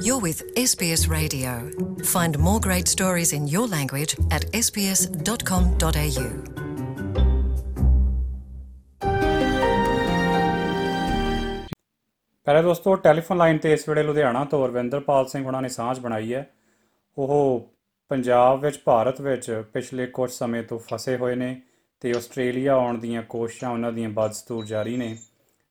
You're with SBS Radio. Find more great stories in your language at sbs.com.au. ਪਹਿਲੇ ਦੋਸਤੋ, telephone line ਤੇ ਇਸ ਵੇਲੇ ਲੁਧਿਆਣਾ ਤੋਂ ਰਵਿੰਦਰਪਾਲ ਸਿੰਘ ਉਹਨਾਂ ਨੇ ਸਾਂਝ ਬਣਾਈ ਹੈ ਉਹ ਪੰਜਾਬ ਵਿੱਚ, ਭਾਰਤ ਵਿੱਚ ਪਿਛਲੇ ਕੁਝ ਸਮੇਂ ਤੋਂ ਫਸੇ ਹੋਏ ਨੇ ਤੇ ਆਸਟ੍ਰੇਲੀਆ ਆਉਣ ਦੀਆਂ ਕੋਸ਼ਿਸ਼ਾਂ ਉਹਨਾਂ ਦੀਆਂ ਬਦਸਤੂਰ ਜਾਰੀ ਨੇ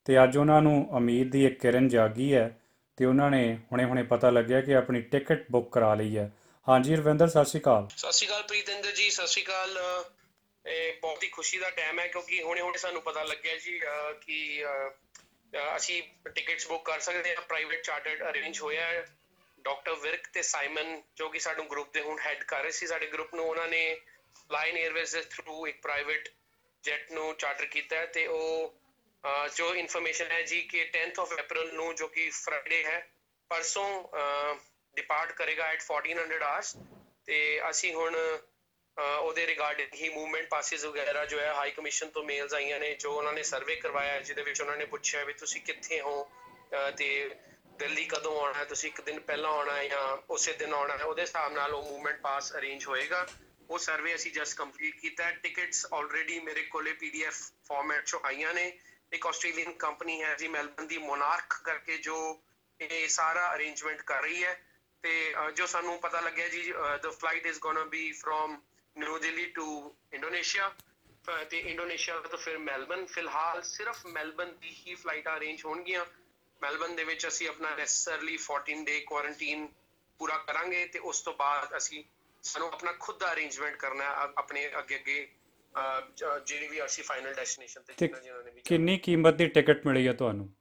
ਤੇ ਅੱਜ ਉਹਨਾਂ ਨੂੰ ਉਮੀਦ ਦੀ ਇੱਕ ਕਿਰਨ ਜਾਗੀ ਹੈ ਤੇ ਉਹਨਾਂ ਨੇ ਹੁਣੇ-ਹੁਣੇ ਪਤਾ ਲੱਗਿਆ ਕਿ ਆਪਣੀ ਟਿਕਟ ਬੁੱਕ ਕਰਾ ਲਈ ਹੈ। ਹਾਂਜੀ ਰਵਿੰਦਰ ਸਤਿ ਸ਼੍ਰੀ ਅਕਾਲ। ਸਤਿ ਸ਼੍ਰੀ ਅਕਾਲ ਪ੍ਰੀਤਿੰਦਰ ਜੀ ਸਤਿ ਸ਼੍ਰੀ ਅਕਾਲ। ਅਹ, ਇਹ ਬਹੁਤ ਹੀ ਖੁਸ਼ੀ ਦਾ ਟਾਈਮ ਹੈ ਕਿਉਂਕਿ ਹੁਣੇ ਹੁਣੇ ਸਾਨੂੰ ਪਤਾ ਲੱਗਿਆ ਜੀ ਅਹ, ਕਿ ਅਹ, ਅਹ, ਅਸੀਂ ਟਿਕਟਸ ਬੁੱਕ ਕਰ ਸਕਦੇ ਹਾਂ। ਪ੍ਰਾਈਵੇਟ ਚਾਰਟਰਡ ਅਰੇਂਜ ਹੋਇਆ ਹੈ। ਡਾਕਟਰ ਵਿਰਕ ਤੇ ਸਾਈਮਨ ਜੋ ਕਿ ਸਾਨੂੰ ਗਰੁੱਪ ਦੇ ਹੁਣ ਹੈਡ ਕਰ ਰਹੇ ਸੀ ਸਾਡੇ ਗਰੁੱਪ ਨੂੰ ਉਹਨਾਂ ਨੇ ਲਾਈਨ 에ਅਰਵੇਜ਼ ਦੇ ਥਰੂ ਇੱਕ ਪ੍ਰਾਈਵੇਟ ਜੈਟ ਨੂੰ ਚਾਰਟਰ ਕੀਤਾ ਹੈ ਤੇ ਉਹ ਅਹ, ਜੋ ਇਨਫੋਰਮੇਸ਼ਨ ਹੈ ਜੀ ਕਿ 10th ਆਫ April ਨੂੰ ਜੋ ਕਿ ਫਰਾਈਡੇ ਹੈ ਪਰਸੋਂ ਡਿਪਾਰਟ ਕਰੇਗਾ ਐਟ 1400 ਆਵਰਸ ਤੇ ਅਸੀਂ ਹੁਣ ਅਹ, ਉਹਦੇ ਰਿਗਾਰਡਿੰਗ ਹੀ ਮੂਵਮੈਂਟ ਪਾਸਿਸ ਵਗੈਰਾ ਜੋ ਹੈ ਹਾਈ ਕਮਿਸ਼ਨ ਤੋਂ ਮੇਲਸ ਆਈਆਂ ਨੇ ਜੋ ਉਹਨਾਂ ਨੇ ਸਰਵੇ ਕਰਵਾਇਆ ਹੈ, ਜਿਹਦੇ ਵਿੱਚ ਉਹਨਾਂ ਨੇ ਪੁੱਛਿਆ ਵੀ ਤੁਸੀਂ ਕਿੱਥੇ ਹੋ ਅਹ, ਤੇ ਦਿੱਲੀ ਕਦੋਂ ਆਉਣਾ ਹੈ ਤੁਸੀਂ ਇੱਕ ਦਿਨ ਪਹਿਲਾਂ ਆਉਣਾ ਹੈ ਜਾਂ ਉਸੇ ਦਿਨ ਆਉਣਾ ਹੈ ਉਹਦੇ ਹਿਸਾਬ ਨਾਲ ਉਹ ਮੂਵਮੈਂਟ ਪਾਸ ਅਰੇਂਜ ਹੋਏਗਾ। ਉਹ ਸਰਵੇ ਅਸੀਂ ਜਸਟ ਕੰਪਲੀਟ ਕੀਤਾ ਹੈ ਟਿਕਟਸ ਆਲਰੇਡੀ ਮੇਰੇ ਕੋਲੇ ਪੀਡੀਐਫ ਫਾਰਮੈਟ 'ਚ ਆਈਆਂ ਨੇ। ਇੱਕ ਆਸਟ੍ਰੇਲੀਅਨ ਕੰਪਨੀ ਹੈ ਜੀ ਮੈਲਬਨ ਦੀ ਮੋਨਾਰਕ ਕਰਕੇ ਜੋ ਇਹ ਸਾਰਾ ਅਰੇਂਜਮੈਂਟ ਕਰ ਰਹੀ ਹੈ ਤੇ ਅਹ, ਜੋ ਸਾਨੂੰ ਪਤਾ ਲੱਗਿਆ ਜੀ the flight is gonna be from New Delhi to Indonesia ਤੇ ਇੰਡੋਨੇਸ਼ੀਆ ਤੋਂ ਫਿਰ ਮੈਲਬਨ ਫਿਲਹਾਲ ਸਿਰਫ ਮੈਲਬਨ ਦੀ ਹੀ ਫਲਾਈਟਾਂ ਅਰੇਂਜ ਹੋਣਗੀਆਂ। ਮੈਲਬਨ ਦੇ ਵਿੱਚ ਅਸੀਂ ਆਪਣਾ ਨੈਸੈਸਰਲੀ 14 ਡੇ ਕੁਆਰੰਟਾਈਨ ਪੂਰਾ ਕਰਾਂਗੇ ਤੇ ਉਸ ਤੋਂ ਬਾਅਦ ਅਸੀਂ ਸਾਨੂੰ ਆਪਣਾ ਖੁਦ ਦਾ ਅਰੇਂਜਮੈਂਟ ਕਰਨਾ ਹੈ ਅ- ਆਪਣੇ ਅੱਗੇ ਅੱਗੇ ਅਹ, ਜ- ਜਿਹੜੀ ਵੀ ਅਸੀਂ ਫਾਈਨਲ ਡੈਸਟੀਨੇਸ਼ਨ ਤੇ ਤੇ ਜਿਨ੍ਹਾਂ ਨੇ ਵੀ ਕਿੰਨੀ ਕੀਮਤ ਦੀ ਟਿਕਟ ਮਿਲੀ ਹੈ ਤੁਹਾਨੂੰ?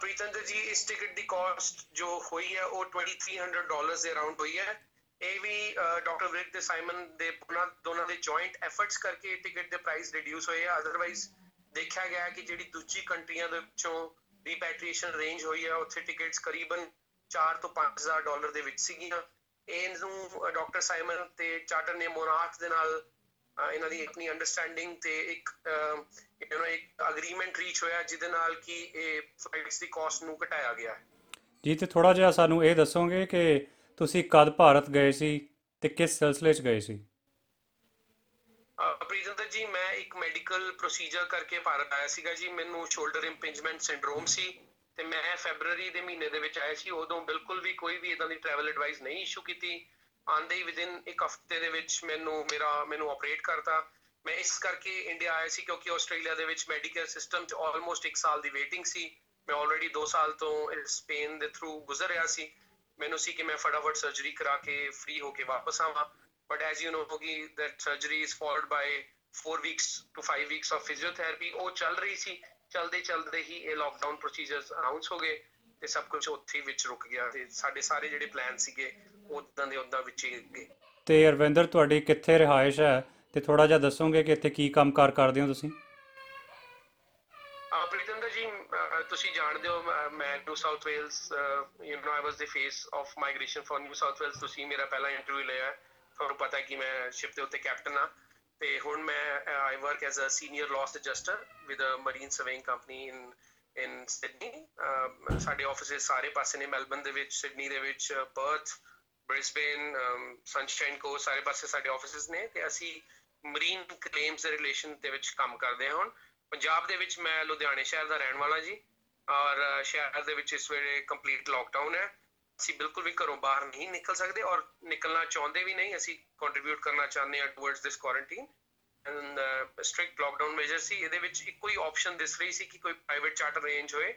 ਪ੍ਰੀਤਿੰਦਰ ਜੀ ਇਸ ਟਿਕਟ ਦੀ ਕਾਸਟ ਜੋ ਹੋਈ ਹੈ ਉਹ 2300 ਡਾਲਰਸ ਦੇ ਅਰਾਊਂਡ ਹੋਈ ਹੈ। ਇਹ ਵੀ ਡਾਕਟਰ ਵਿਕ ਤੇ ਸਾਈਮਨ ਦੇ ਉਹਨਾਂ ਦੋਨਾਂ ਦੇ ਜੁਆਇੰਟ ਐਫਰਟਸ ਕਰਕੇ ਟਿਕਟ ਦੇ ਪ੍ਰਾਈਸ ਰਿਡਿਊਸ ਹੋਏ ਆ। ਅਦਰਵਾਈਜ਼ ਦੇਖਿਆ ਗਿਆ ਕਿ ਜਿਹੜੀ ਦੂਜੀ ਕੰਟਰੀਆਂ ਦੇ ਵਿੱਚੋਂ ਰੀਪੈਟ੍ਰੀਏਸ਼ਨ ਰੇਂਜ ਹੋਈ ਹੈ ਉੱਥੇ ਟਿਕਟਸ ਕਰੀਬਨ 4 ਤੋਂ 5000 ਡਾਲਰ ਦੇ ਵਿੱਚ ਸੀਗੀਆਂ। ਇਹਨੂੰ ਡਾਕਟਰ ਸਾਈਮਨ ਤੇ ਚਾਰਟਰ ਨੇ ਮੋਨਾਰਕ ਦੇ ਨਾਲ ਇਹਨਾਂ ਦੀ ਆਪਣੀ ਅੰਡਰਸਟੈਂਡਿੰਗ ਤੇ ਇੱਕ ਯੂ نو ਇੱਕ ਅਗਰੀਮੈਂਟ ਰੀਚ ਹੋਇਆ ਜਿਹਦੇ ਨਾਲ ਕਿ ਇਹ ਫਲਾਈਟਸ ਦੀ ਕਾਸਟ ਨੂੰ ਘਟਾਇਆ ਗਿਆ ਜੀ ਤੇ ਥੋੜਾ ਜਿਹਾ ਸਾਨੂੰ ਇਹ ਦੱਸੋਗੇ ਕਿ ਤੁਸੀਂ ਕਦ ਭਾਰਤ ਗਏ ਸੀ ਤੇ ਕਿਸ ਸਿਲਸਿਲੇ 'ਚ ਗਏ ਸੀ? ਪ੍ਰੀਤਿੰਦਰ ਜੀ ਮੈਂ ਇੱਕ ਮੈਡੀਕਲ ਪ੍ਰੋਸੀਜਰ ਕਰਕੇ ਭਾਰਤ ਆਇਆ ਸੀਗਾ ਜੀ। ਮੈਨੂੰ ਸ਼ੋਲਡਰ ਇੰਪਿੰਜਮੈਂਟ ਸਿੰਡਰੋਮ ਸੀ ਤੇ ਮੈਂ ਫੈਬਰੂਅਰੀ ਦੇ ਮਹੀਨੇ ਦੇ ਵਿੱਚ ਆਇਆ ਸੀ। ਉਦੋਂ ਬਿਲਕੁਲ ਵੀ ਕੋਈ ਵੀ ਇਦਾਂ ਦੀ ਟਰੈਵਲ ਐਡਵਾਈਸ ਨਹੀਂ ਇਸ਼ੂ ਕੀਤੀ। ਆਂਦੇ ਹੀ ਵਿਦਿਨ ਇੱਕ ਹਫ਼ਤੇ ਦੇ ਵਿੱਚ ਮੈਨੂੰ, ਮੇਰਾ, ਮੈਨੂੰ ਆਪਰੇਟ ਕਰਤਾ। ਮੈਂ ਇਸ ਕਰਕੇ ਇੰਡੀਆ ਆਇਆ ਸੀ ਕਿਉਂਕਿ ਆਸਟ੍ਰੇਲੀਆ ਦੇ ਵਿੱਚ ਮੈਡੀਕਲ ਸਿਸਟਮ 'ਚ ਆਲਮੋਸਟ 1 ਸਾਲ ਦੀ ਵੇਟਿੰਗ ਸੀ। ਮੈਂ ਆਲਰੇਡੀ 2 ਸਾਲ ਤੋਂ ਸਪੇਨ ਦੇ ਥਰੂ ਗੁਜ਼ਰ ਰਿਹਾ ਸੀ। ਮੈਨੂੰ ਸੀ ਕਿ ਮੈਂ ਫਟਾਫਟ ਸਰਜਰੀ ਕਰਾ ਕੇ ਫ੍ਰੀ ਹੋ ਕੇ ਵਾਪਸ ਆਵਾਂ। ਬਟ ਐਜ਼ ਯੂ ਨੋ ਕਿ that surgery is followed by 4 weeks to 5 weeks of physiotherapy ਉਹ ਚੱਲ ਰਹੀ ਸੀ। ਚਲਦੇ ਚਲਦੇ ਹੀ ਇਹ ਲਾਕਡਾਊਨ ਪ੍ਰੋਸੀਜਰਸ ਅਨਾਉਂਸ ਹੋ ਗਏ ਤੇ ਸਭ ਕੁਝ ਉੱਥੇ ਹੀ ਵਿੱਚ ਰੁਕ ਗਿਆ ਤੇ ਸਾਡੇ ਸਾਰੇ ਜਿਹੜੇ ਪਲਾਨ ਸੀਗੇ ਉਦਾਂ ਦੇ ਉਦਾਂ ਵਿੱਚ ਹੀ ਗਏ ਤੇ ਅਰਵਿੰਦਰ ਤੁਹਾਡੀ ਕਿੱਥੇ ਰਿਹਾਇਸ਼ ਹੈ? ਤੇ ਥੋੜਾ ਜਿਹਾ ਦੱਸੋਗੇ ਕਿ ਇੱਥੇ ਕੀ ਕੰਮਕਾਰ ਕਰਦੇ ਹੋ ਤੁਸੀਂ? ਆ ਪ੍ਰੀਤਿੰਦਰ ਜੀ ਅਹ ਤੁਸੀਂ ਜਾਣਦੇ ਹੋ ਮੈਂ- ਮੈਂ New South Wales you know I was the face of migration for New South Wales ਤੁਸੀਂ ਮੇਰਾ ਪਹਿਲਾ ਇੰਟਰਵਿਊ ਲਿਆ ਹੈ। ਤੁਹਾਨੂੰ ਪਤਾ ਹੈ ਕਿ ਮੈਂ ਸ਼ਿਪ ਦੇ ਉੱਤੇ ਕੈਪਟਨ ਆ ਤੇ ਹੁਣ ਮੈਂ I work as a senior loss adjuster with a marine surveying company in in Sydney ਸਾਡੇ ਆਫਿਸਿਸ ਸਾਰੇ ਪਾਸੇ ਨੇ ਮੈਲਬਨ ਦੇ ਵਿੱਚ ਸਿਡਨੀ ਦੇ ਵਿੱਚ ਪਰਥ ਬ੍ਰਿਸਬੇਨ ਸਨਸ਼ਾਈਨ ਕੋ ਸਾਰੇ ਪਾਸੇ ਸਾਡੇ ਆਫਿਸਿਸ ਨੇ ਤੇ ਅਸੀਂ ਮਰੀਨ ਕਲੇਮਸ ਦੇ ਰਿਲੇਸ਼ਨ ਦੇ ਵਿੱਚ ਕੰਮ ਕਰਦੇ ਹਾਂ ਹੁਣ। ਪੰਜਾਬ ਦੇ ਵਿੱਚ ਮੈਂ ਲੁਧਿਆਣੇ ਸ਼ਹਿਰ ਦਾ ਰਹਿਣ ਵਾਲਾ ਜੀ ਔਰ ਅ, ਸ਼ਹਿਰ ਦੇ ਵਿੱਚ ਇਸ ਵੇਲੇ ਕੰਪਲੀਟ ਲਾਕਡਾਊਨ ਹੈ। ਅਸੀਂ ਬਿਲਕੁਲ ਵੀ ਘਰੋਂ ਬਾਹਰ ਨਹੀਂ ਨਿਕਲ ਸਕਦੇ ਔਰ ਨਿਕਲਣਾ ਚਾਹੁੰਦੇ ਵੀ ਨਹੀਂ। ਅਸੀਂ ਕੰਟਰੀਬਿਊਟ ਕਰਨਾ ਚਾਹੁੰਦੇ ਹਾਂ towards this quarantine and strict lockdown major ਸੀ। ਇਹਦੇ ਵਿੱਚ ਇੱਕੋ ਹੀ ਆਪਸ਼ਨ ਦਿਸ ਰਹੀ ਸੀ ਕਿ ਕੋਈ ਪ੍ਰਾਈਵੇਟ ਚਾਰਟਰ ਅਰੇਂਜ ਹੋਏ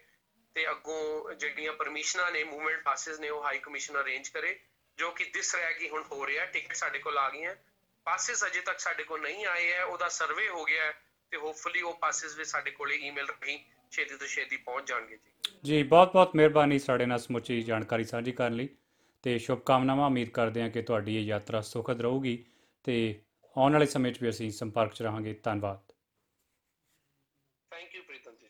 ਤੇ ਅੱਗੋਂ ਜਿਹੜੀਆਂ ਪਰਮਿਸ਼ਨਾਂ ਨੇ ਮੂਵਮੈਂਟ ਪਾਸਿਸ ਨੇ ਉਹ ਹਾਈ ਕਮਿਸ਼ਨ ਅਰੇਂਜ ਕਰੇ। ਜੋ ਕਿ ਦਿਸ ਰਿਹਾ ਕਿ ਹੁਣ ਹੋ ਰਿਹਾ ਟਿਕਟ ਸਾਡੇ ਕੋਲ ਆ ਗਈਆਂ ਪਾਸਿਸ ਅਜੇ ਤੱਕ ਸਾਡੇ ਕੋਲ ਨਹੀਂ ਆਏ ਹੈ। ਉਹਦਾ ਸਰਵੇ ਹੋ ਗਿਆ ਤੇ ਹੋਪਫੁਲੀ ਉਹ ਪਾਸਿਸ ਵੀ ਸਾਡੇ ਕੋਲੇ ਈਮੇਲ ਰਾਹੀਂ ਛੇਤੀ ਤੋਂ ਛੇਤੀ ਪਹੁੰਚ ਜਾਣਗੇ ਜੀ। ਜੀ ਬਹੁਤ-ਬਹੁਤ ਮਿਹਰਬਾਨੀ ਸਾਡੇ ਨਾਲ ਸਮੁੱਚੀ ਜਾਣਕਾਰੀ ਸਾਂਝੀ ਕਰਨ ਲਈ ਤੇ ਸ਼ੁਭਕਾਮਨਾਵਾਂ ਉਮੀਦ ਕਰਦੇ ਹਾਂ ਕਿ ਤੁਹਾਡੀ ਇਹ ਯਾਤਰਾ ਸੁਖਦ ਰਹੂਗੀ ਤੇ ਆਉਣ ਵਾਲੇ ਸਮੇਂ 'ਚ ਵੀ ਅਸੀਂ ਸੰਪਰਕ 'ਚ ਰਹਾਂਗੇ। ਧੰਨਵਾਦ। Thank you Pritam ji.